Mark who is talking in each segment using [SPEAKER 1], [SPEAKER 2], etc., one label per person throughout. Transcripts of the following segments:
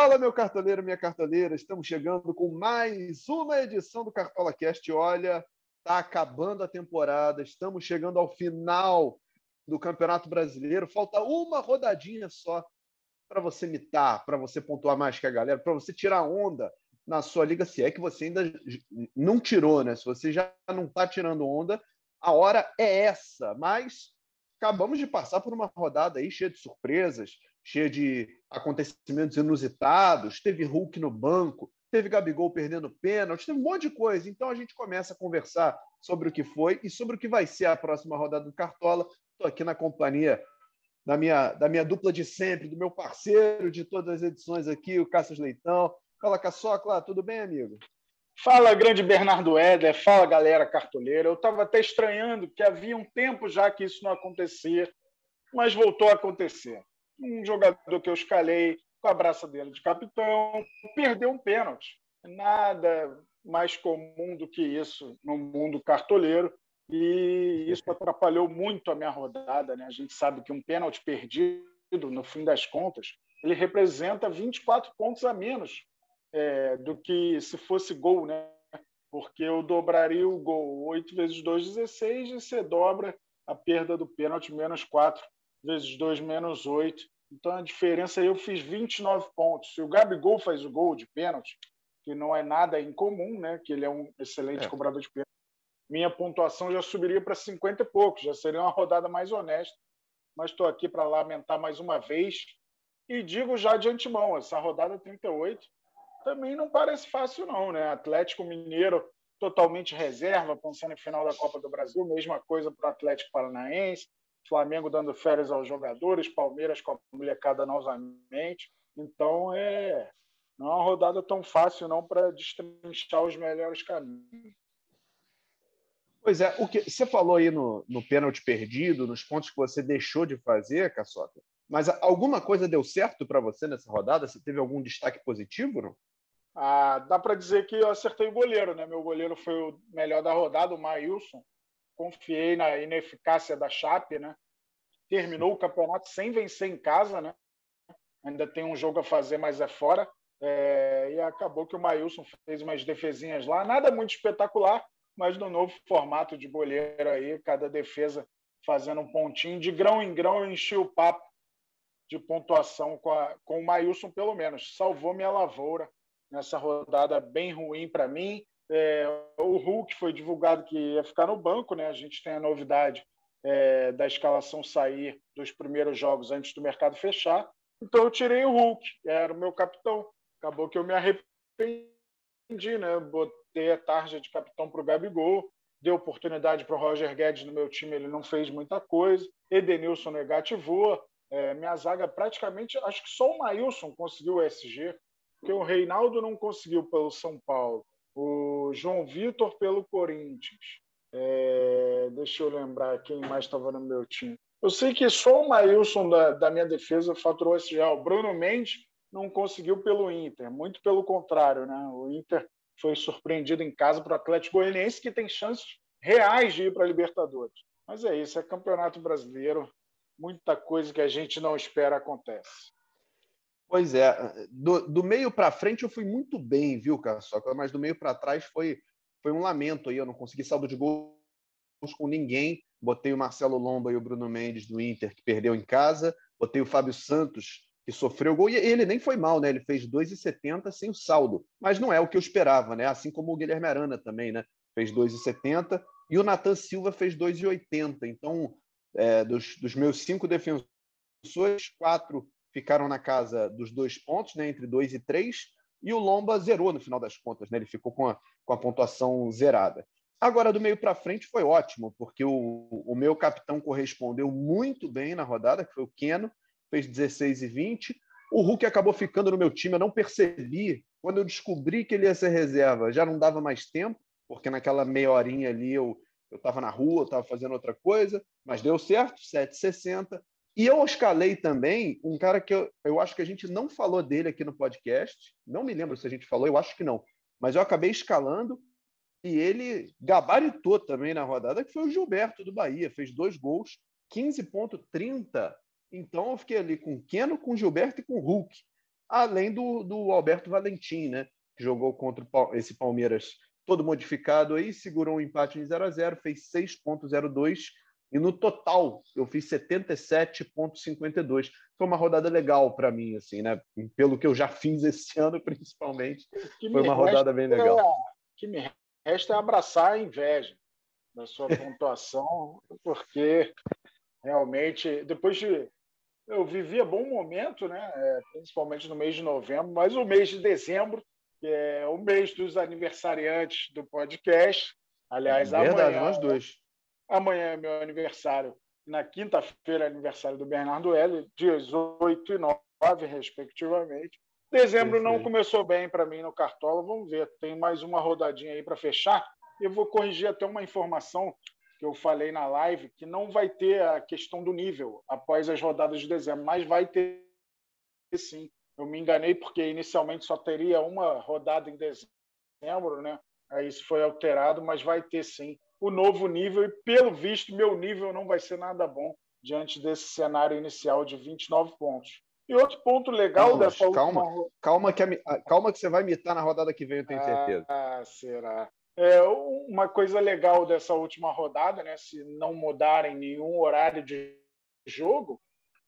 [SPEAKER 1] Fala, meu cartoleiro, minha cartoleira. Estamos chegando com mais uma edição do Cartola Cast. Olha, está acabando a temporada, estamos chegando ao final do Campeonato Brasileiro. Falta uma rodadinha só para você mitar, para você pontuar mais que a galera, para você tirar onda na sua liga, se é que você ainda não tirou, né? Se você já não está tirando onda, a hora é essa. Mas acabamos de passar por uma rodada aí cheia de surpresas, cheia de acontecimentos inusitados. Teve Hulk no banco, teve Gabigol perdendo pênalti, teve um monte de coisa. Então a gente começa a conversar sobre o que foi e sobre o que vai ser a próxima rodada do Cartola. Estou aqui na companhia da minha, da minha dupla de sempre, do meu parceiro de todas as edições aqui, o Cássio Leitão. Fala, Caçocla, tudo bem, amigo?
[SPEAKER 2] Fala, grande Bernardo Éder, fala, galera cartoleira. Eu estava até estranhando que havia um tempo já que isso não acontecia, mas voltou a acontecer. Um jogador que eu escalei com a braçadeira de capitão perdeu um pênalti. Nada mais comum do que isso no mundo cartoleiro e isso atrapalhou muito a minha rodada. Né? A gente sabe que um pênalti perdido, no fim das contas, ele representa 24 pontos a menos é, do que se fosse gol, né? Porque eu dobraria o gol 8 vezes 2, 16, e você dobra a perda do pênalti menos 4 vezes 2, menos 8. Então a diferença aí eu fiz 29 pontos. Se o Gabigol faz o gol de pênalti, que não é nada incomum, né? Que ele é um excelente é. cobrador de pênalti, minha pontuação já subiria para 50 e poucos, já seria uma rodada mais honesta. Mas estou aqui para lamentar mais uma vez e digo já de antemão, essa rodada 38 também não parece fácil, não, né? Atlético Mineiro totalmente reserva, pensando em final da Copa do Brasil, mesma coisa para o Atlético Paranaense, Flamengo dando férias aos jogadores, Palmeiras com a molecada novamente. Então, é não é uma rodada tão fácil não para destrinchar os melhores caminhos.
[SPEAKER 1] Pois é, o que você falou aí no, no pênalti perdido, nos pontos que você deixou de fazer, Caçota, mas alguma coisa deu certo para você nessa rodada? Você teve algum destaque positivo? Não?
[SPEAKER 2] Ah, dá para dizer que eu acertei o goleiro, né? Meu goleiro foi o melhor da rodada, o Maílson. Confiei na ineficácia da Chape, né? Terminou o campeonato sem vencer em casa, né? Ainda tem um jogo a fazer, mas é fora. É... e acabou que o Maílson fez umas defesinhas lá, nada muito espetacular, mas no novo formato de goleiro aí, cada defesa fazendo um pontinho. De grão em grão, eu enchi o papo de pontuação com, a... com o Maílson, pelo menos. Salvou minha lavoura nessa rodada bem ruim para mim. É, o Hulk foi divulgado que ia ficar no banco, né? A gente tem a novidade é, da escalação sair dos primeiros jogos antes do mercado fechar. Então eu tirei o Hulk, era o meu capitão. Acabou que eu me arrependi, né? Botei a tarja de capitão para o Gabigol, dei oportunidade para o Roger Guedes no meu time, ele não fez muita coisa. Edenilson negativou. É, minha zaga praticamente, acho que só o Maílson conseguiu o SG que o Reinaldo não conseguiu pelo São Paulo, o João Vitor pelo Corinthians. É, deixa eu lembrar quem mais estava no meu time. Eu sei que só o Maílson da, da minha defesa faturou esse. O Bruno Mendes não conseguiu pelo Inter, muito pelo contrário, né? O Inter foi surpreendido em casa para o Atlético Goianiense, que tem chances reais de ir para a Libertadores. Mas é isso, é campeonato brasileiro, muita coisa que a gente não espera acontece.
[SPEAKER 1] Pois é, do, do meio para frente eu fui muito bem, viu, Caçoca? Mas do meio para trás foi, foi um lamento aí. Eu não consegui saldo de gols com ninguém. Botei o Marcelo Lomba e o Bruno Mendes do Inter, que perdeu em casa. Botei o Fábio Santos, que sofreu gol. E ele nem foi mal, né? Ele fez 2,70 sem o saldo. Mas não é o que eu esperava, né? Assim como o Guilherme Arana também, né? Fez 2,70. E o Natan Silva fez 2,80. Então, é, dos, dos meus cinco defensores, quatro ficaram na casa dos dois pontos, né, entre dois e três, e o Lomba zerou no final das contas, né, ele ficou com a, com a pontuação zerada. Agora, do meio para frente, foi ótimo, porque o, o meu capitão correspondeu muito bem na rodada, que foi o Keno, fez 16 e 20. O Hulk acabou ficando no meu time, eu não percebi. Quando eu descobri que ele ia ser reserva, já não dava mais tempo, porque naquela meia horinha ali eu estava na rua, estava fazendo outra coisa, mas deu certo, 7,60. E eu escalei também um cara que eu, eu acho que a gente não falou dele aqui no podcast. Não me lembro se a gente falou, eu acho que não. Mas eu acabei escalando e ele gabaritou também na rodada, que foi o Gilberto do Bahia. Fez dois gols, 15,30. Então eu fiquei ali com Keno, com Gilberto e com Hulk. além do, do Alberto Valentim, né? Que jogou contra esse Palmeiras todo modificado aí, segurou um empate em 0 a 0 fez 6,02 e no total eu fiz 77,52. Foi uma rodada legal para mim, assim, né? Pelo que eu já fiz esse ano, principalmente. Foi uma rodada bem legal.
[SPEAKER 2] É, que me resta é abraçar a inveja da sua pontuação, porque realmente, depois de. Eu vivia bom momento, né? É, principalmente no mês de novembro, mas o mês de dezembro, que é o mês dos aniversariantes do podcast. Aliás, é verdade, amanhã, nós dois. Amanhã é meu aniversário. Na quinta-feira é aniversário do Bernardo L, dias 8 e 9, respectivamente. Dezembro não começou bem para mim no Cartola. Vamos ver. Tem mais uma rodadinha aí para fechar. Eu vou corrigir até uma informação que eu falei na live, que não vai ter a questão do nível após as rodadas de dezembro, mas vai ter sim. Eu me enganei porque inicialmente só teria uma rodada em dezembro, né? Aí isso foi alterado, mas vai ter sim o novo nível e pelo visto meu nível não vai ser nada bom diante desse cenário inicial de 29 pontos. E outro ponto legal dessa
[SPEAKER 1] calma, última... calma que a, calma que você vai mitar na rodada que vem, eu tenho certeza.
[SPEAKER 2] Ah, será? É, uma coisa legal dessa última rodada, né, se não mudarem nenhum horário de jogo,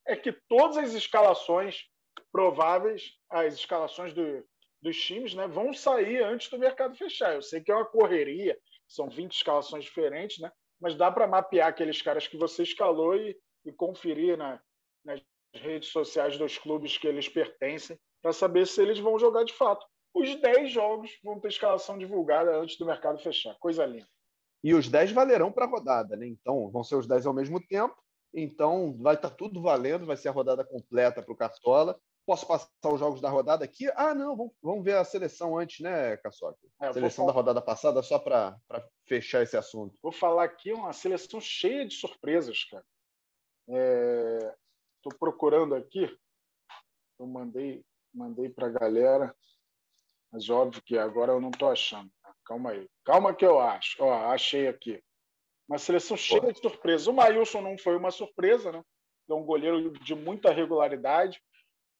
[SPEAKER 2] é que todas as escalações prováveis, as escalações do, dos times, né, vão sair antes do mercado fechar. Eu sei que é uma correria, são 20 escalações diferentes, né, mas dá para mapear aqueles caras que você escalou e, e conferir na, nas redes sociais dos clubes que eles pertencem para saber se eles vão jogar de fato. Os 10 jogos vão ter escalação divulgada antes do mercado fechar. Coisa linda.
[SPEAKER 1] E os 10 valerão para a rodada, né? Então, vão ser os 10 ao mesmo tempo. Então, vai estar tá tudo valendo, vai ser a rodada completa para o Cartola. Posso passar os jogos da rodada aqui? Ah, não, vamos, vamos ver a seleção antes, né, Caçoca? É, seleção da rodada passada, só para fechar esse assunto.
[SPEAKER 2] Vou falar aqui uma seleção cheia de surpresas, cara. É, Estou procurando aqui. Eu mandei, mandei para a galera, mas óbvio que agora eu não estou achando. Né? Calma aí. Calma que eu acho. Ó, achei aqui. Uma seleção cheia Pô. de surpresas. O Maílson não foi uma surpresa, né? É um goleiro de muita regularidade.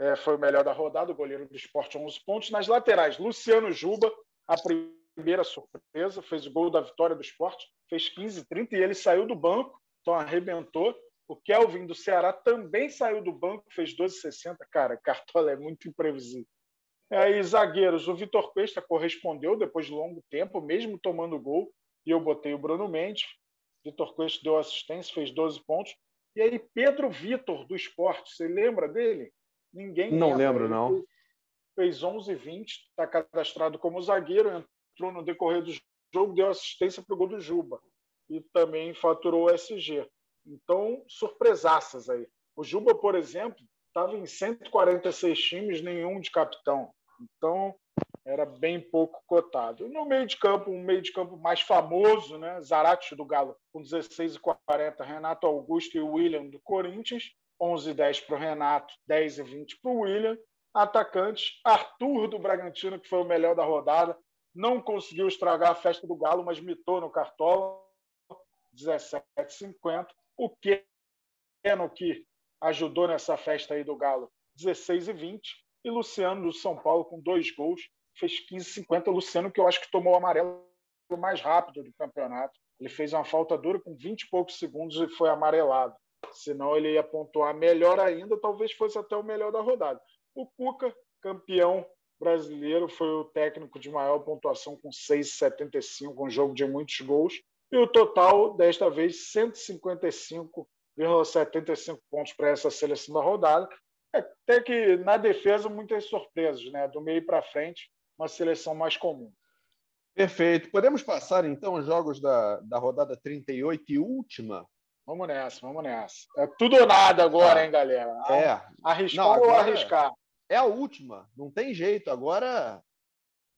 [SPEAKER 2] É, foi o melhor da rodada, o goleiro do esporte 11 pontos. Nas laterais, Luciano Juba, a primeira surpresa, fez o gol da vitória do esporte, fez 15 30 e ele saiu do banco, então arrebentou. O Kelvin do Ceará também saiu do banco, fez 12,60. Cara, Cartola é muito imprevisível. Aí, zagueiros, o Vitor Cuesta correspondeu depois de longo tempo, mesmo tomando gol, e eu botei o Bruno Mendes. Vitor Cuesta deu assistência, fez 12 pontos. E aí, Pedro Vitor, do esporte, você lembra dele?
[SPEAKER 1] Ninguém Não lembra, lembro, não.
[SPEAKER 2] Fez 11 20, está cadastrado como zagueiro, entrou no decorrer do jogo, deu assistência para o gol do Juba. E também faturou o SG. Então, surpresaças aí. O Juba, por exemplo, estava em 146 times, nenhum de capitão. Então, era bem pouco cotado. No meio de campo, um meio de campo mais famoso, né? Zarate do Galo, com 16 e 40, Renato Augusto e William do Corinthians, 11 e 10 para o Renato, 10 e 20 para o William. Atacantes, Arthur do Bragantino, que foi o melhor da rodada, não conseguiu estragar a festa do Galo, mas mitou no Cartola, 17,50 o Keno, que ajudou nessa festa aí do Galo, 16 e 20. E Luciano do São Paulo com dois gols, fez 15 e 50. Luciano, que eu acho que tomou o amarelo mais rápido do campeonato. Ele fez uma falta dura com 20 e poucos segundos e foi amarelado. Senão ele ia pontuar melhor ainda, talvez fosse até o melhor da rodada. O Cuca, campeão brasileiro, foi o técnico de maior pontuação com 6,75, um jogo de muitos gols. E o total, desta vez, 155,75 pontos para essa seleção da rodada. Até que na defesa, muitas surpresas, né? Do meio para frente, uma seleção mais comum.
[SPEAKER 1] Perfeito. Podemos passar então os jogos da, da rodada 38 e última?
[SPEAKER 2] Vamos nessa, vamos nessa. É tudo ou nada agora, ah, hein, galera?
[SPEAKER 1] É.
[SPEAKER 2] Arriscar não, ou arriscar?
[SPEAKER 1] É a última, não tem jeito. Agora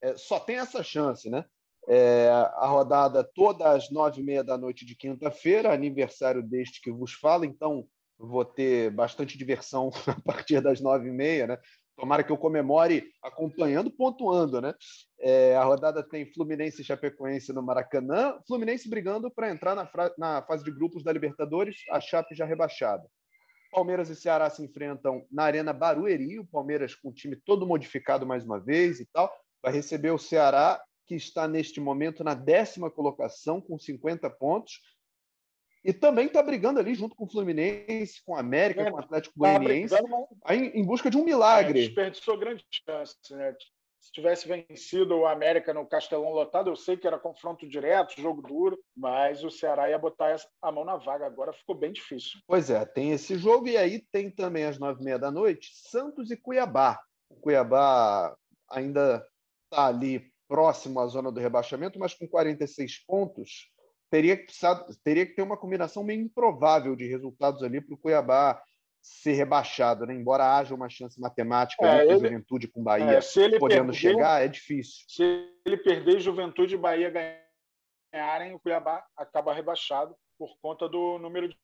[SPEAKER 1] é, só tem essa chance, né? É, a rodada toda às nove e meia da noite de quinta-feira, aniversário deste que vos fala, então vou ter bastante diversão a partir das nove e meia, né? Tomara que eu comemore acompanhando, pontuando, né? É, a rodada tem Fluminense e Chapecoense no Maracanã, Fluminense brigando para entrar na, na, fase de grupos da Libertadores, a Chape já rebaixada. Palmeiras e Ceará se enfrentam na Arena Barueri, o Palmeiras com o time todo modificado mais uma vez e tal, vai receber o Ceará, que está neste momento na décima colocação com 50 pontos. E também está brigando ali junto com o Fluminense, com o América, é, com o Atlético tá Goianiense, em busca de um milagre. É,
[SPEAKER 2] desperdiçou grande chance, né? Se tivesse vencido o América no Castelão lotado, eu sei que era confronto direto, jogo duro, mas o Ceará ia botar a mão na vaga. Agora ficou bem difícil.
[SPEAKER 1] Pois é, tem esse jogo e aí tem também às nove e meia da noite Santos e Cuiabá. O Cuiabá ainda está ali próximo à zona do rebaixamento, mas com 46 pontos teria que, precisar, teria que ter uma combinação meio improvável de resultados ali para o Cuiabá ser rebaixado, né? embora haja uma chance matemática é, ele, Juventude com Bahia é, podendo perder, chegar, é difícil.
[SPEAKER 2] Se ele perder Juventude e Bahia ganharem, o Cuiabá acaba rebaixado por conta do número de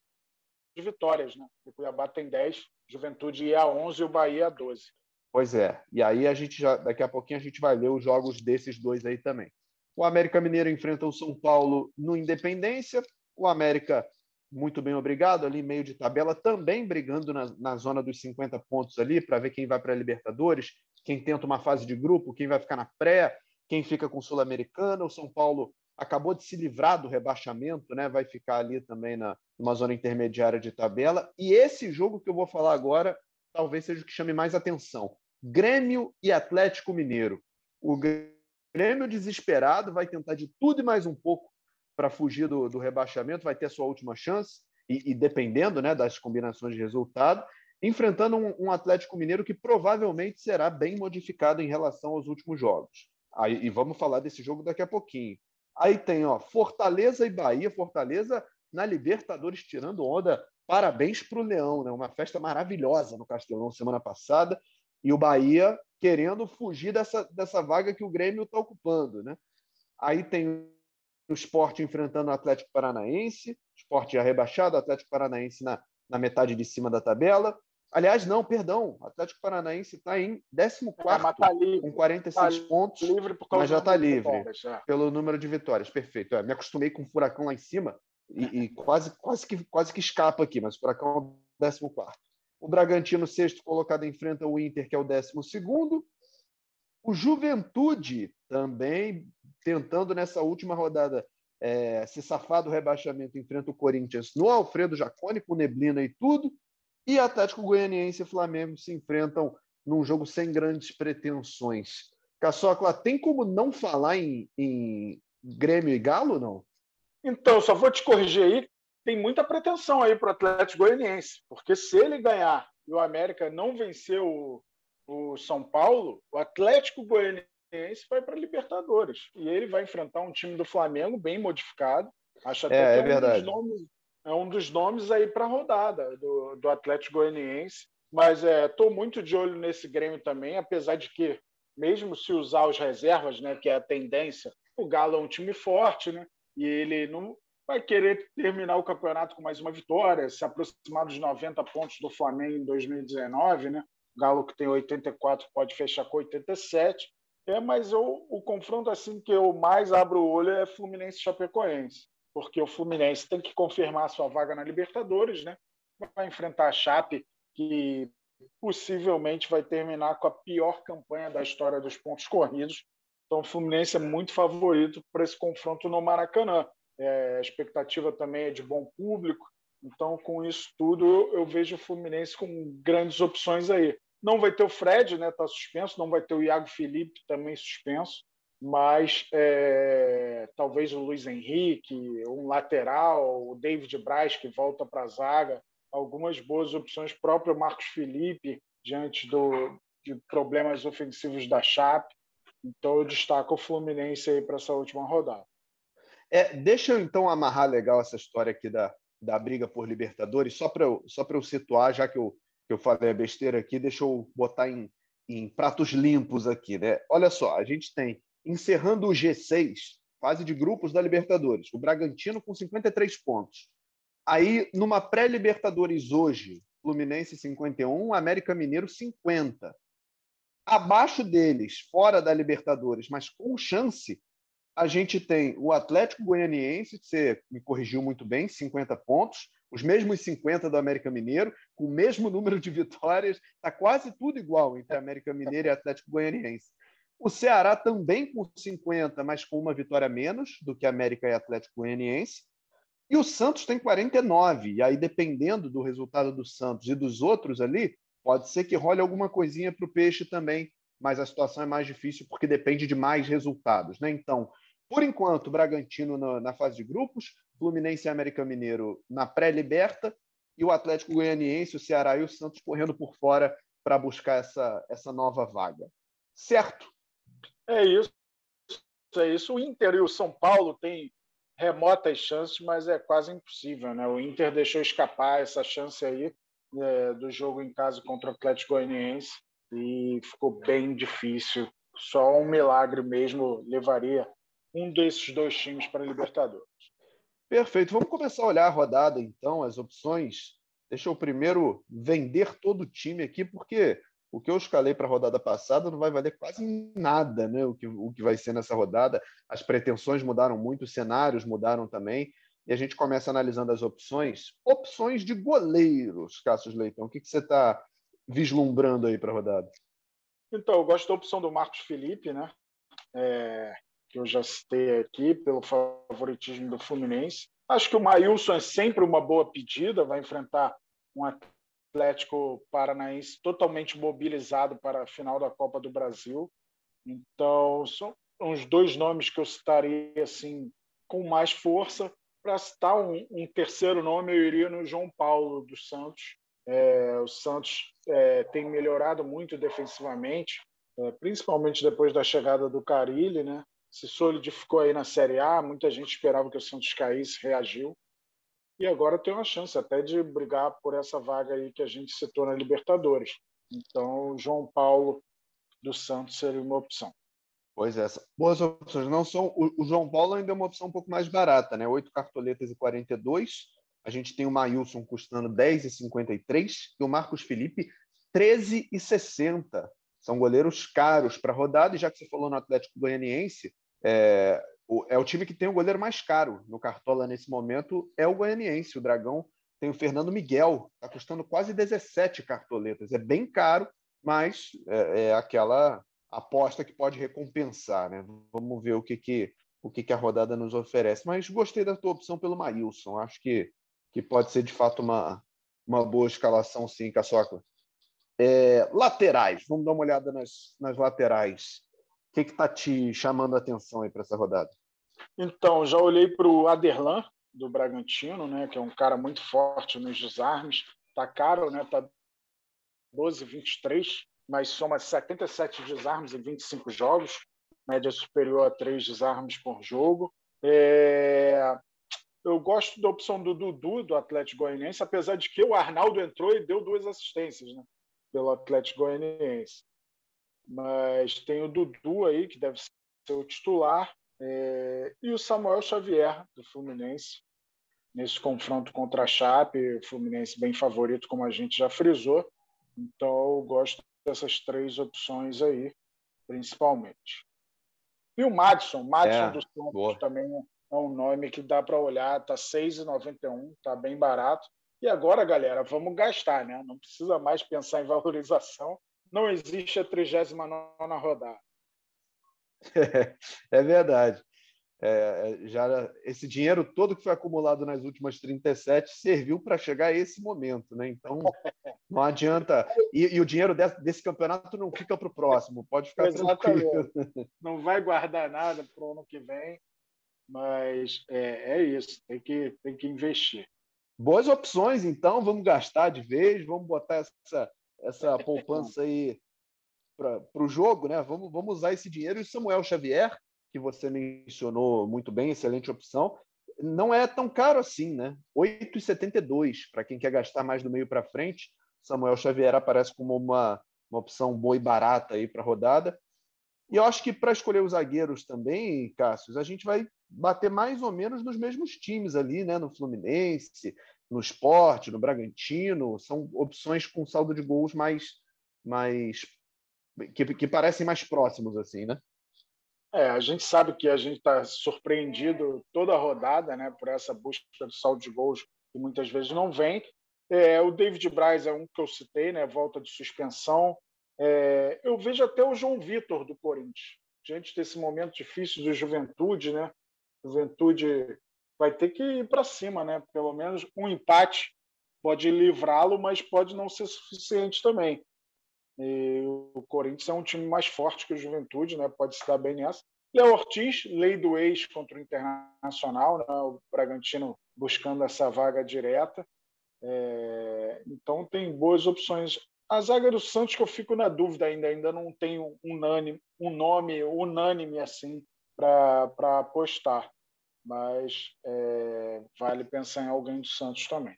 [SPEAKER 2] vitórias. Né? O Cuiabá tem 10, Juventude ia a 11 e o Bahia a 12.
[SPEAKER 1] Pois é, e aí a gente já, daqui a pouquinho a gente vai ler os jogos desses dois aí também. O América Mineiro enfrenta o São Paulo no Independência. O América muito bem obrigado, ali meio de tabela, também brigando na, na zona dos 50 pontos ali, para ver quem vai para a Libertadores, quem tenta uma fase de grupo, quem vai ficar na pré, quem fica com Sul-Americana. O São Paulo acabou de se livrar do rebaixamento, né? vai ficar ali também na, numa zona intermediária de tabela. E esse jogo que eu vou falar agora talvez seja o que chame mais atenção. Grêmio e Atlético Mineiro. O Grêmio desesperado vai tentar de tudo e mais um pouco para fugir do, do, rebaixamento, vai ter a sua última chance, e, e, dependendo né, das combinações de resultado, enfrentando um, um, Atlético Mineiro que provavelmente será bem modificado em relação aos últimos jogos. Aí, e vamos falar desse jogo daqui a pouquinho. Aí tem ó, Fortaleza e Bahia. Fortaleza na Libertadores tirando onda. Parabéns para o Leão, né? uma festa maravilhosa no Castelão semana passada. E o Bahia querendo fugir dessa, dessa vaga que o Grêmio está ocupando. Né? Aí tem o esporte enfrentando o Atlético Paranaense, esporte já rebaixado, Atlético Paranaense na, na metade de cima da tabela. Aliás, não, perdão, o Atlético Paranaense está em 14 é, tá com 46 tá pontos, mas já está livre é. pelo número de vitórias. Perfeito. É, me acostumei com o Furacão lá em cima e, e, quase, quase, que, quase que escapa aqui, mas o Furacão é o 14. O Bragantino, sexto colocado, enfrenta o Inter, que é o décimo segundo. O Juventude também tentando nessa última rodada é, se safar do rebaixamento, enfrenta o Corinthians no Alfredo Jacone, com neblina e tudo. E Atlético Goianiense e Flamengo se enfrentam num jogo sem grandes pretensões. Caçocla, tem como não falar em, em Grêmio e Galo, não?
[SPEAKER 2] Então, só vou te corrigir aí. Tem muita pretensão aí para o Atlético Goianiense, porque se ele ganhar e o América não vencer o, o São Paulo, o Atlético Goianiense vai para Libertadores. E ele vai enfrentar um time do Flamengo bem modificado. Acho até
[SPEAKER 1] é,
[SPEAKER 2] que
[SPEAKER 1] é, é.
[SPEAKER 2] Um nomes, é um dos nomes aí para a rodada do, do Atlético Goianiense. Mas estou é, muito de olho nesse Grêmio também, apesar de que, mesmo se usar os reservas, né, que é a tendência, o Galo é um time forte, né? E ele não vai querer terminar o campeonato com mais uma vitória, se aproximar dos 90 pontos do Flamengo em 2019, né? O Galo que tem 84 pode fechar com 87. É, mas eu, o confronto assim que eu mais abro o olho é Fluminense Chapecoense, porque o Fluminense tem que confirmar sua vaga na Libertadores, né? Vai enfrentar a Chape, que possivelmente vai terminar com a pior campanha da história dos pontos corridos. Então, o Fluminense é muito favorito para esse confronto no Maracanã. É, a expectativa também é de bom público. Então, com isso tudo, eu, eu vejo o Fluminense com grandes opções aí. Não vai ter o Fred, né? Está suspenso. Não vai ter o Iago Felipe, também suspenso. Mas é, talvez o Luiz Henrique, um lateral, o David Braz, que volta para a zaga. Algumas boas opções. Próprio Marcos Felipe, diante do, de problemas ofensivos da Chape. Então, eu destaco o Fluminense aí para essa última rodada.
[SPEAKER 1] É, deixa eu então amarrar legal essa história aqui da, da briga por Libertadores, só para só eu situar, já que eu que eu falei a besteira aqui, deixa eu botar em, em pratos limpos aqui. Né? Olha só, a gente tem, encerrando o G6, fase de grupos da Libertadores, o Bragantino com 53 pontos. Aí, numa pré-Libertadores hoje, Fluminense 51, América Mineiro 50. Abaixo deles, fora da Libertadores, mas com chance, a gente tem o Atlético Goianiense, que você me corrigiu muito bem, 50 pontos, os mesmos 50 do América Mineiro, com o mesmo número de vitórias, está quase tudo igual entre América Mineiro e Atlético Goianiense. O Ceará também com 50, mas com uma vitória menos do que América e Atlético Goianiense. E o Santos tem 49. E aí, dependendo do resultado do Santos e dos outros ali, pode ser que role alguma coisinha para o Peixe também, mas a situação é mais difícil porque depende de mais resultados. Né? Então, por enquanto, Bragantino na, na fase de grupos, Fluminense e América Mineiro na pré-liberta, e o Atlético Goianiense, o Ceará e o Santos correndo por fora para buscar essa, essa nova vaga. Certo?
[SPEAKER 2] É isso. É isso. O Inter e o São Paulo têm remotas chances, mas é quase impossível. Né? O Inter deixou escapar essa chance aí é, do jogo em casa contra o Atlético Goianiense e ficou bem difícil. Só um milagre mesmo levaria um desses dois times para a Libertadores.
[SPEAKER 1] Perfeito. Vamos começar a olhar a rodada, então, as opções. Deixa eu primeiro vender todo o time aqui, porque o que eu escalei para a rodada passada não vai valer quase nada, né? O que, o que vai ser nessa rodada. As pretensões mudaram muito, os cenários mudaram também. E a gente começa analisando as opções. Opções de goleiros, Cassius Leitão. O que, que você está vislumbrando aí para a rodada?
[SPEAKER 2] Então, eu gosto da opção do Marcos Felipe, né? É, que eu já citei aqui, pelo favoritismo do Fluminense. Acho que o Maílson é sempre uma boa pedida, vai enfrentar um Atlético Paranaense totalmente mobilizado para a final da Copa do Brasil. Então, são os dois nomes que eu citaria assim com mais força. Para citar um, um, terceiro nome, eu iria no João Paulo dos Santos. É, o Santos é, tem melhorado muito defensivamente, é, principalmente depois da chegada do Carilli, né? Se solidificou aí na Série A. Muita gente esperava que o Santos caísse, reagiu. E agora tem uma chance até de brigar por essa vaga aí que a gente citou na Libertadores. Então, João Paulo do Santos seria uma opção.
[SPEAKER 1] Pois é, boas opções. Não são, o, João Paulo ainda é uma opção um pouco mais barata, né? Oito cartoletas e 42. A gente tem o Maílson custando 10,53 e o Marcos Felipe 13,60 são goleiros caros para rodada, e já que você falou no Atlético Goianiense, é o, é o time que tem o goleiro mais caro no Cartola nesse momento, é o Goianiense. O Dragão tem o Fernando Miguel, está custando quase 17 cartoletas. É bem caro, mas é, é, aquela aposta que pode recompensar. Né? Vamos ver o que, que, o que, que a rodada nos oferece. Mas gostei da tua opção pelo Maílson. Acho que, que pode ser de fato uma, uma boa escalação, sim, Caçoca. É, laterais, vamos dar uma olhada nas, nas laterais. O que está te chamando a atenção aí para essa rodada?
[SPEAKER 2] Então, já olhei para o Aderlan, do Bragantino, né, que é um cara muito forte nos desarmes. Está caro, né? Está 12, 23, mas soma 77 desarmes em 25 jogos, média superior a 3 desarmes por jogo. É... Eu gosto da opção do Dudu, do Atlético Goianiense, apesar de que o Arnaldo entrou e deu duas assistências. Né? Pelo Atlético Goianiense. Mas tem o Dudu aí, que deve ser o titular, é, e o Samuel Xavier, do Fluminense, nesse confronto contra a Chape, o Fluminense bem favorito, como a gente já frisou. Então, eu gosto dessas três opções aí, principalmente. E o Madison, Madison é, do Santos boa. também é um nome que dá para olhar, está R$ 6,91, está bem barato. E agora, galera, vamos gastar, né? Não precisa mais pensar em valorização. Não existe a 39 rodada.
[SPEAKER 1] É, é verdade. É, é, já esse dinheiro todo que foi acumulado nas últimas 37 serviu para chegar a esse momento, né? Então não adianta. E, e o dinheiro desse, desse, campeonato não fica para o próximo, pode ficar Exatamente. tranquilo.
[SPEAKER 2] Não vai guardar nada para o ano que vem, mas é, é isso, tem que, tem que investir.
[SPEAKER 1] Boas opções, então, vamos gastar de vez, vamos botar essa, essa poupança aí para o jogo, né? Vamos, vamos usar esse dinheiro. E Samuel Xavier, que você mencionou muito bem, excelente opção, não é tão caro assim, né? 8,72 para quem quer gastar mais do meio para frente. Samuel Xavier aparece como uma, uma opção boa e barata aí para rodada. E eu acho que para escolher os zagueiros também, Cássio, a gente vai bater mais ou menos nos mesmos times ali, né? No Fluminense, no Esporte, no Bragantino, são opções com saldo de gols mais, mais que, que parecem mais próximos assim, né?
[SPEAKER 2] É, a gente sabe que a gente está surpreendido toda a rodada, né, por essa busca do saldo de gols que muitas vezes não vem. É, o David Braz é um que eu citei, né? volta de suspensão. É, eu vejo até o João Vitor do Corinthians, diante desse momento difícil do Juventude, né? Juventude vai ter que ir para cima, né? Pelo menos um empate pode livrá-lo, mas pode não ser suficiente também. E o Corinthians é um time mais forte que o Juventude, né? Pode se dar bem nessa. Léo Ortiz, lei do ex contra o Internacional, né? o Bragantino buscando essa vaga direta. É... então tem boas opções. A zaga do Santos que eu fico na dúvida ainda, ainda não tenho unânime, um nome unânime assim para apostar, mas é... vale pensar em alguém do Santos também.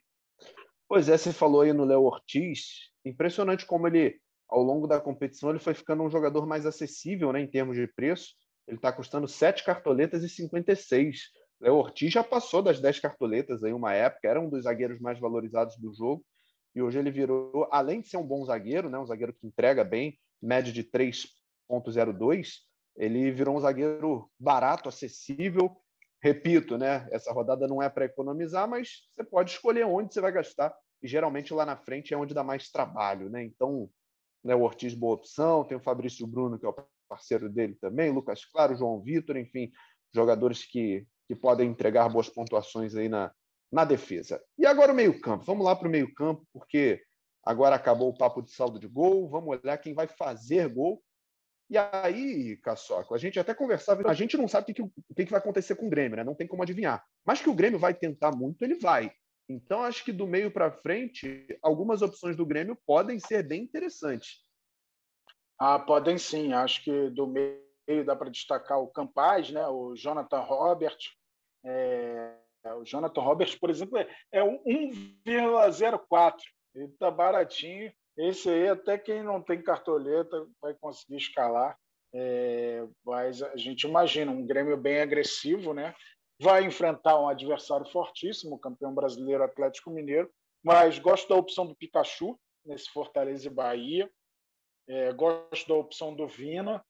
[SPEAKER 1] Pois é, você falou aí no Léo Ortiz, impressionante como ele ao longo da competição ele foi ficando um jogador mais acessível, né, em termos de preço. Ele está custando 7 cartoletas e 56. Léo Ortiz já passou das 10 cartoletas em uma época, era um dos zagueiros mais valorizados do jogo. E hoje ele virou, além de ser um bom zagueiro, né, um zagueiro que entrega bem, média de 3,02, ele virou um zagueiro barato, acessível. Repito, né, essa rodada não é para economizar, mas você pode escolher onde você vai gastar. E geralmente lá na frente é onde dá mais trabalho. Né? Então, né, o Ortiz, boa opção. Tem o Fabrício Bruno, que é o parceiro dele também, Lucas Claro, João Vitor, enfim, jogadores que, que podem entregar boas pontuações aí na, na defesa. E agora o meio-campo. Vamos lá para o meio-campo, porque agora acabou o papo de saldo de gol. Vamos olhar quem vai fazer gol. E aí, Caçoco, a gente até conversava, a gente não sabe o que, o que vai acontecer com o Grêmio, né? Não tem como adivinhar. Mas que o Grêmio vai tentar muito, ele vai. Então, acho que do meio para frente, algumas opções do Grêmio podem ser bem interessantes.
[SPEAKER 2] Ah, podem sim. Acho que do meio dá para destacar o Campaz, né? o Jonathan Robert. É... O Jonathan Robert, por exemplo, é 1,04. Ele está baratinho. Esse aí, até quem não tem cartoleta vai conseguir escalar. É... mas a gente imagina um Grêmio bem agressivo, né? Vai enfrentar um adversário fortíssimo, campeão brasileiro Atlético Mineiro. Mas gosto da opção do Pikachu nesse Fortaleza e Bahia. É, gosto da opção do Vina,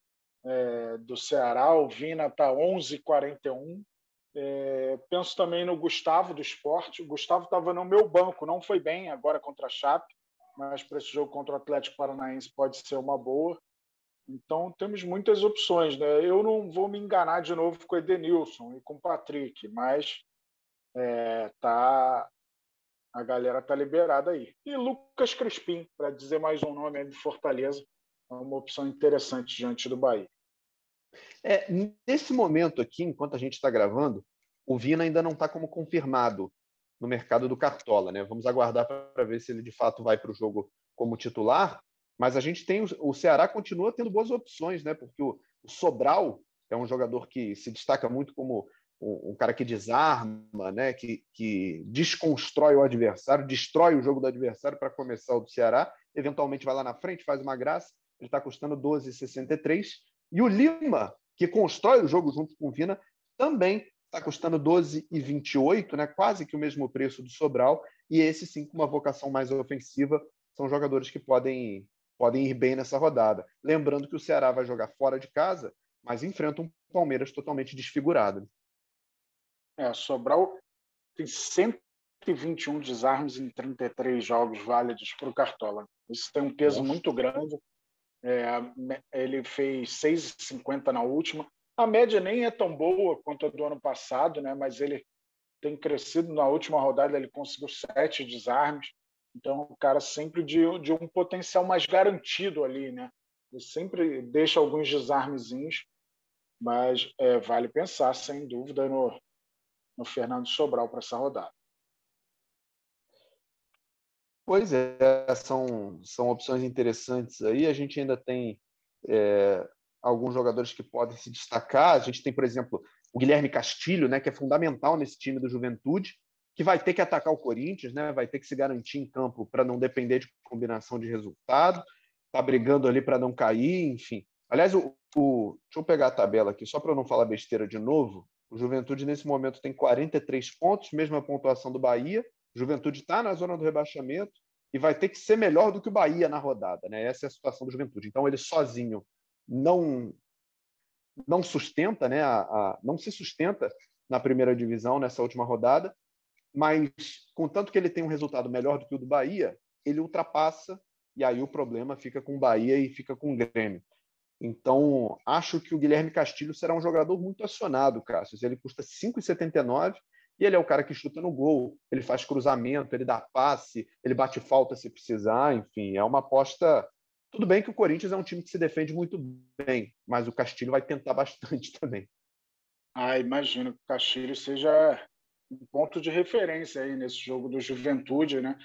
[SPEAKER 2] é, do Ceará. O Vina está 11,41. É, penso também no Gustavo do esporte. O Gustavo estava no meu banco, não foi bem agora contra a Chape, mas para esse jogo contra o Atlético Paranaense pode ser uma boa. Então temos muitas opções. Né? Eu não vou me enganar de novo com o Edenilson e com o Patrick, mas é, tá, a galera tá liberada aí. E Lucas Crispim, para dizer mais um nome de Fortaleza, é uma opção interessante diante do Bahia.
[SPEAKER 1] É, nesse momento aqui, enquanto a gente está gravando, o Vina ainda não está como confirmado no mercado do Cartola. Né? Vamos aguardar para ver se ele de fato vai para o jogo como titular. Mas a gente tem. O Ceará continua tendo boas opções, né? porque o, Sobral é um jogador que se destaca muito como um, cara que desarma, né? que, que desconstrói o adversário, destrói o jogo do adversário para começar o do Ceará, eventualmente vai lá na frente, faz uma graça, ele está custando 12,63. E o Lima, que constrói o jogo junto com o Vina, também está custando 12,28, né? quase que o mesmo preço do Sobral, e esse sim com uma vocação mais ofensiva, são jogadores que podem, podem ir bem nessa rodada. Lembrando que o Ceará vai jogar fora de casa, mas enfrenta um Palmeiras totalmente desfigurado.
[SPEAKER 2] É, Sobral tem 121 desarmes em 33 jogos válidos para o Cartola. Isso tem um peso Nossa. muito grande. É, ele fez 6,50 na última. A média nem é tão boa quanto a do ano passado, né? mas ele tem crescido. Na última rodada, ele conseguiu sete desarmes. Então, o cara sempre de, de um potencial mais garantido ali. Né? Ele sempre deixa alguns desarmezinhos, mas é, vale pensar, sem dúvida, no, no Fernando Sobral para essa rodada.
[SPEAKER 1] Pois é, são, são opções interessantes aí. A gente ainda tem é, alguns jogadores que podem se destacar. A gente tem, por exemplo, o Guilherme Castilho, né, que é fundamental nesse time do Juventude, que vai ter que atacar o Corinthians, né, vai ter que se garantir em campo para não depender de combinação de resultado. Está brigando ali para não cair, enfim. Aliás, o, o, deixa eu pegar a tabela aqui, só para não falar besteira de novo. O Juventude, nesse momento, tem 43 pontos, mesma pontuação do Bahia. Juventude está na zona do rebaixamento e vai ter que ser melhor do que o Bahia na rodada. Né? Essa é a situação do Juventude. Então, ele sozinho não não sustenta, né, a, a, não se sustenta na primeira divisão nessa última rodada. mas contanto que ele tem um resultado melhor do que o do Bahia, ele ultrapassa e aí o problema fica com o Bahia e fica com o Grêmio. Então, acho que o Guilherme Castilho será um jogador muito acionado, Cássio. Ele custa 5,79 e ele é o cara que chuta no gol, ele faz cruzamento, ele dá passe, ele bate falta se precisar, enfim, é uma aposta. Tudo bem que o Corinthians é um time que se defende muito bem, mas o Castilho vai tentar bastante também.
[SPEAKER 2] Ah, imagino que o Castilho seja um ponto de referência aí nesse jogo do Juventude, né?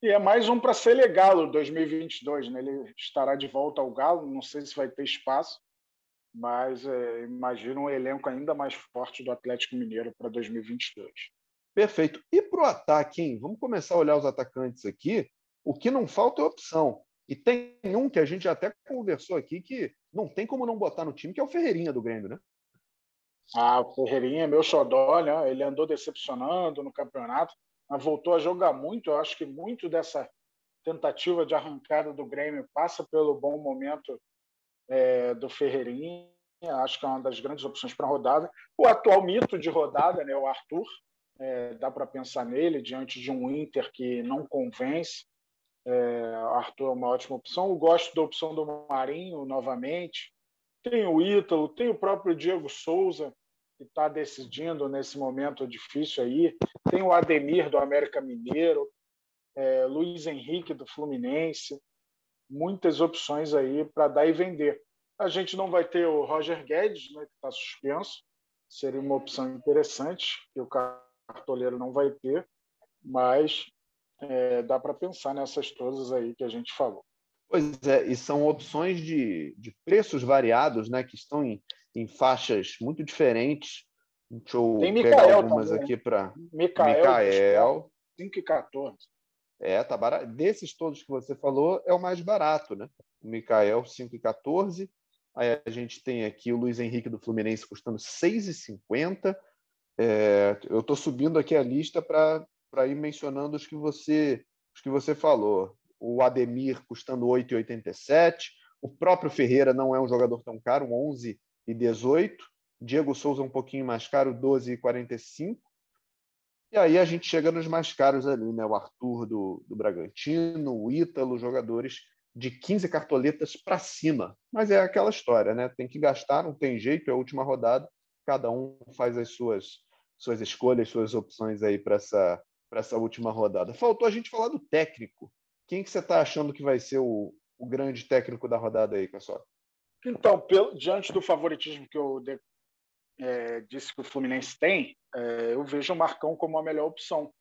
[SPEAKER 2] E é mais um para ser legal 2022, né? Ele estará de volta ao Galo, não sei se vai ter espaço, mas é, imagino um elenco ainda mais forte do Atlético Mineiro para 2022.
[SPEAKER 1] Perfeito. E para o ataque, hein? Vamos começar a olhar os atacantes aqui. O que não falta é opção. E tem um que a gente até conversou aqui que não tem como não botar no time, que é o Ferreirinha do Grêmio, né?
[SPEAKER 2] Ah, o Ferreirinha, meu xodó, né? Ele andou decepcionando no campeonato voltou a jogar muito. Eu acho que muito dessa tentativa de arrancada do Grêmio passa pelo bom momento é, do Ferreirinha. Acho que é uma das grandes opções para a rodada. O atual mito de rodada, né, o Arthur, é, dá para pensar nele diante de um Inter que não convence. É, Arthur é uma ótima opção. Eu gosto da opção do Marinho novamente. Tem o Ítalo, tem o próprio Diego Souza, que está decidindo nesse momento difícil aí. Tem o Ademir do América Mineiro, é, Luiz Henrique do Fluminense, muitas opções aí para dar e vender. A gente não vai ter o Roger Guedes, né, que está suspenso, seria uma opção interessante, que o cartoleiro não vai ter, mas é, dá para pensar nessas todas aí que a gente falou.
[SPEAKER 1] Pois é, e são opções de, de preços variados, né, que estão em em faixas muito diferentes. Deixa eu Tem pegar algumas também. aqui para.
[SPEAKER 2] Micael. Micael. 5 e 14.
[SPEAKER 1] É, tá barato. Desses todos que você falou, é o mais barato, né? O Micael, 5 e 14. Aí a gente tem aqui o Luiz Henrique do Fluminense custando 6,50. É, eu estou subindo aqui a lista para ir mencionando os que você os que você falou. O Ademir custando 8,87. O próprio Ferreira não é um jogador tão caro, 11 e 18. Diego Souza um pouquinho mais caro, 12 e 45. E aí a gente chega nos mais caros ali, né? O Arthur do, do Bragantino, o Ítalo, jogadores de 15 cartoletas para cima. Mas é aquela história, né? Tem que gastar, não tem jeito, é a última rodada. Cada um faz as suas, suas escolhas, suas opções aí para essa, essa última rodada. Faltou a gente falar do técnico. Quem que você está achando que vai ser o, o grande técnico da rodada aí, pessoal?
[SPEAKER 2] Então, pelo, diante do favoritismo que eu de, é, disse que o Fluminense tem, é, eu vejo o Marcão como a melhor opção.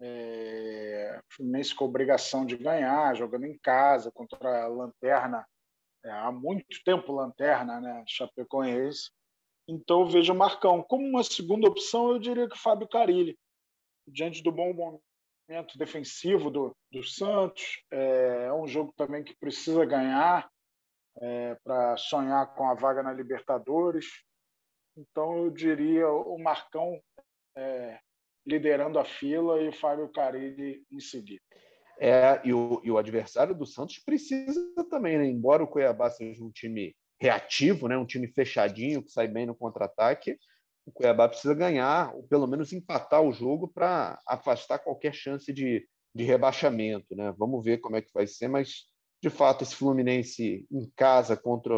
[SPEAKER 2] É, o Fluminense com obrigação de ganhar, jogando em casa contra a Lanterna, é, há muito tempo Lanterna, né, Chapecoense. Então eu vejo o Marcão. Como uma segunda opção, eu diria que o Fábio Carilli. Diante do bom momento defensivo do, do Santos, é, é um jogo também que precisa ganhar é, para sonhar com a vaga na Libertadores. Então, eu diria o Marcão é, liderando a fila e o Fábio Carilli em seguida.
[SPEAKER 1] É, e o, e o adversário do Santos precisa também, né? embora o Cuiabá seja um time reativo, né? um time fechadinho, que sai bem no contra-ataque, o Cuiabá precisa ganhar, ou pelo menos empatar o jogo para afastar qualquer chance de, de rebaixamento. Né? Vamos ver como é que vai ser, mas de fato, esse Fluminense em casa contra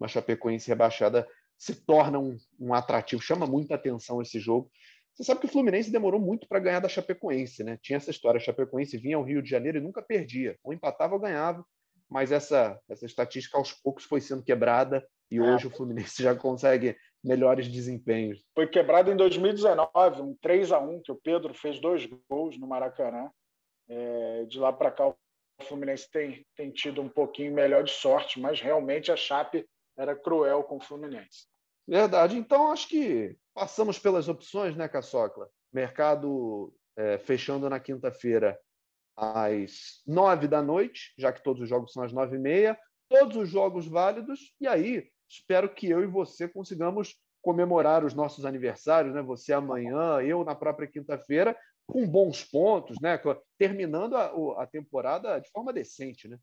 [SPEAKER 1] uma Chapecoense rebaixada se torna um, um atrativo, chama muita atenção esse jogo. Você sabe que o Fluminense demorou muito para ganhar da Chapecoense, né? Tinha essa história, a Chapecoense vinha ao Rio de Janeiro e nunca perdia, ou empatava ou ganhava, mas essa, essa estatística aos poucos foi sendo quebrada e é. hoje o Fluminense já consegue melhores desempenhos.
[SPEAKER 2] Foi quebrado em 2019, um 3 a 1 que o Pedro fez dois gols no Maracanã. É, de lá para cá o o Fluminense tem, tem tido um pouquinho melhor de sorte, mas realmente a Chape era cruel com o Fluminense.
[SPEAKER 1] Verdade. Então, acho que passamos pelas opções, né, Caçocla? Mercado é, fechando na quinta-feira às nove da noite, já que todos os jogos são às nove e meia. Todos os jogos válidos. E aí, espero que eu e você consigamos comemorar os nossos aniversários, né? Você amanhã, eu na própria quinta-feira, com bons pontos, né? terminando a, a temporada de forma decente. Né?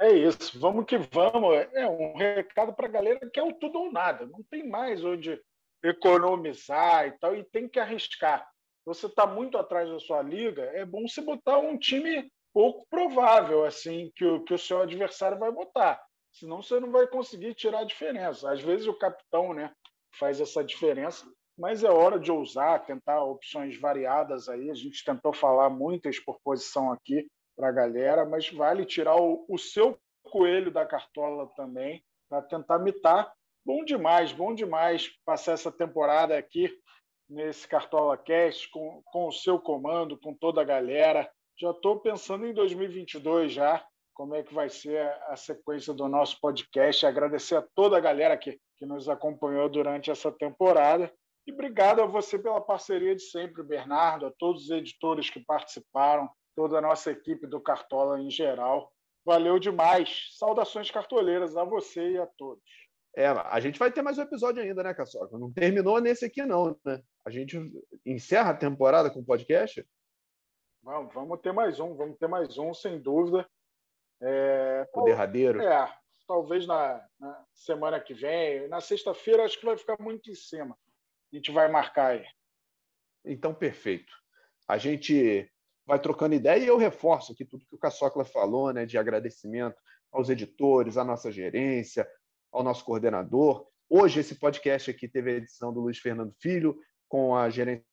[SPEAKER 2] É isso, vamos que vamos. É um recado para a galera que é o tudo ou nada, não tem mais onde economizar e tal, e tem que arriscar. você está muito atrás da sua liga, é bom você botar um time pouco provável assim que o, que o seu adversário vai botar. Senão você não vai conseguir tirar a diferença. Às vezes o capitão né, faz essa diferença, mas é hora de ousar, tentar opções variadas aí. A gente tentou falar muitas por posição aqui para a galera, mas vale tirar o, o seu coelho da cartola também para tentar mitar. Bom demais, bom demais passar essa temporada aqui nesse Cartola Cast com, com o seu comando, com toda a galera. Já estou pensando em 2022 já, como é que vai ser a sequência do nosso podcast. Agradecer a toda a galera que, que nos acompanhou durante essa temporada. E obrigado a você pela parceria de sempre, Bernardo, a todos os editores que participaram, toda a nossa equipe do Cartola em geral. Valeu demais. Saudações cartoleiras a você e a todos.
[SPEAKER 1] É, a gente vai ter mais um episódio ainda, né, Caçoca? Não terminou nesse aqui, não, né? A gente encerra a temporada com o podcast?
[SPEAKER 2] Vamos, vamos ter mais um, vamos ter mais um, sem dúvida.
[SPEAKER 1] É, o derradeiro.
[SPEAKER 2] É, talvez na, na semana que vem. Na sexta-feira, acho que vai ficar muito em cima. A gente vai marcar aí.
[SPEAKER 1] Então, perfeito. A gente vai trocando ideia e eu reforço aqui tudo que o Caçocla falou, né, de agradecimento aos editores, à nossa gerência, ao nosso coordenador. Hoje, esse podcast aqui teve a edição do Luiz Fernando Filho, com a gerência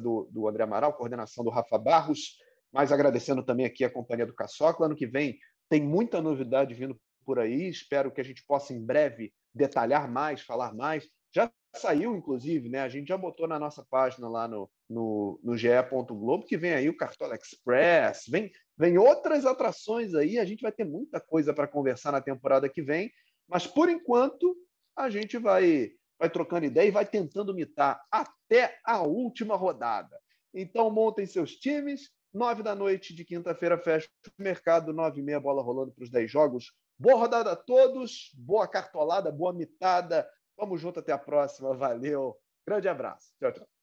[SPEAKER 1] do, do André Amaral, coordenação do Rafa Barros, mas agradecendo também aqui a companhia do Caçocla. Ano que vem tem muita novidade vindo por aí, espero que a gente possa em breve detalhar mais, falar mais. Já saiu, inclusive, né? A gente já botou na nossa página lá no, no, no GE. Globo que vem aí o Cartola Express, vem, vem outras atrações aí. A gente vai ter muita coisa para conversar na temporada que vem, mas por enquanto a gente vai, vai trocando ideia e vai tentando mitar até a última rodada. Então montem seus times. Nove da noite de quinta-feira fecha o mercado, nove e meia bola rolando para os dez jogos. Boa rodada a todos, boa cartolada, boa mitada Vamos junto, até a próxima. Valeu. Grande abraço. Tchau, tchau.